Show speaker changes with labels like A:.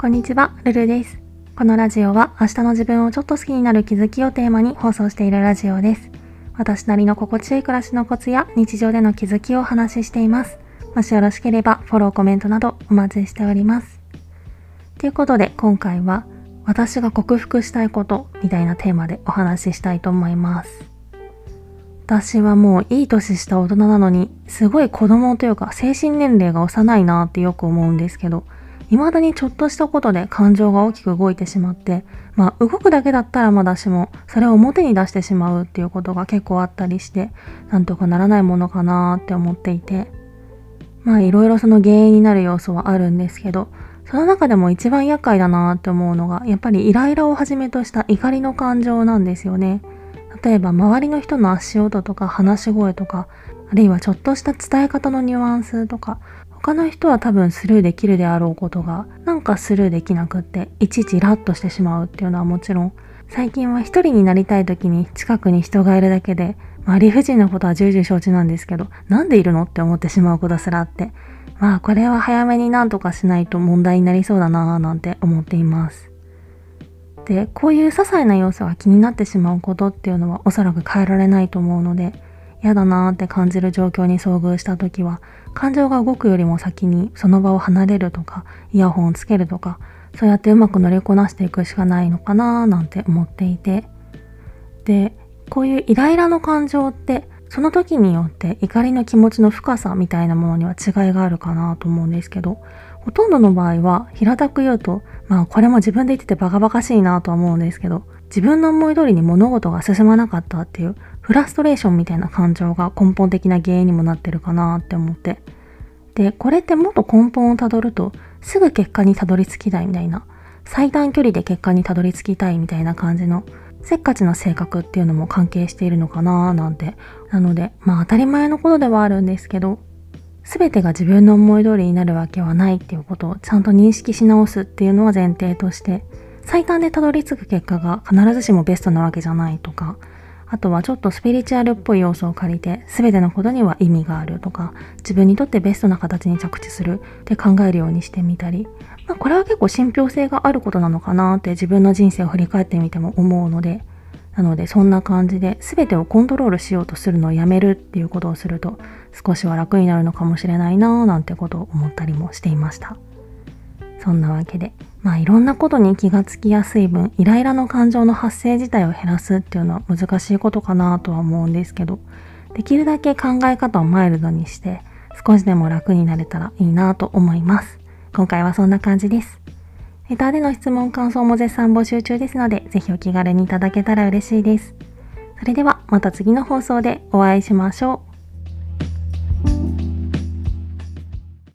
A: こんにちは、ルルです。このラジオは明日の自分をちょっと好きになる気づきをテーマに放送しているラジオです。私なりの心地よい暮らしのコツや日常での気づきをお話ししています。もしよろしければフォロー、コメントなどお待ちしております。ということで今回は私が克服したいことみたいなテーマでお話ししたいと思います。私はもういい年した大人なのに、すごい子供というか精神年齢が幼いなってよく思うんですけど、未だにちょっとしたことで感情が大きく動いてしまって、まあ動くだけだったらまだしも、それを表に出してしまうっていうことが結構あったりして、なんとかならないものかなって思っていて、まあいろいろその原因になる要素はあるんですけど、その中でも一番厄介だなって思うのが、やっぱりイライラをはじめとした怒りの感情なんですよね。例えば周りの人の足音とか話し声とか、あるいはちょっとした伝え方のニュアンスとか、他の人は多分スルーできるであろうことが、なんかスルーできなくって、いちいちイラッとしてしまうっていうのはもちろん、最近は一人になりたい時に近くに人がいるだけで、まあ理不尽なことは重々承知なんですけど、なんでいるのって思ってしまうことすらあって、まあこれは早めになんとかしないと問題になりそうだなぁなんて思っています。でこういう些細な要素が気になってしまうことっていうのはおそらく変えられないと思うので嫌だなーって感じる状況に遭遇した時は感情が動くよりも先にその場を離れるとかイヤホンをつけるとかそうやってうまく乗りこなしていくしかないのかなーなんて思っていて。でこういうイライラの感情ってその時によって怒りの気持ちの深さみたいなものには違いがあるかなと思うんですけどほとんどの場合は平たく言うとまあこれも自分で言っててバカバカしいなとは思うんですけど、自分の思い通りに物事が進まなかったっていうフラストレーションみたいな感情が根本的な原因にもなってるかなって思って。で、これってもっと根本をたどると、すぐ結果にたどり着きたいみたいな、最短距離で結果にたどり着きたいみたいな感じの、せっかちな性格っていうのも関係しているのかななんて。なので、まあ当たり前のことではあるんですけど、全てが自分の思い通りになるわけはないっていうことをちゃんと認識し直すっていうのは前提として最短でたどり着く結果が必ずしもベストなわけじゃないとかあとはちょっとスピリチュアルっぽい要素を借りて全てのことには意味があるとか自分にとってベストな形に着地するって考えるようにしてみたり、まあ、これは結構信憑性があることなのかなって自分の人生を振り返ってみても思うのでなのでそんな感じで全てをコントロールしようとするのをやめるっていうことをすると少しは楽になるのかもしれないなぁなんてことを思ったりもしていました。そんなわけで、まあいろんなことに気がつきやすい分、イライラの感情の発生自体を減らすっていうのは難しいことかなとは思うんですけど、できるだけ考え方をマイルドにして、少しでも楽になれたらいいなと思います。今回はそんな感じです。レターでの質問、感想も絶賛募集中ですので、ぜひお気軽にいただけたら嬉しいです。それではまた次の放送でお会いしましょう。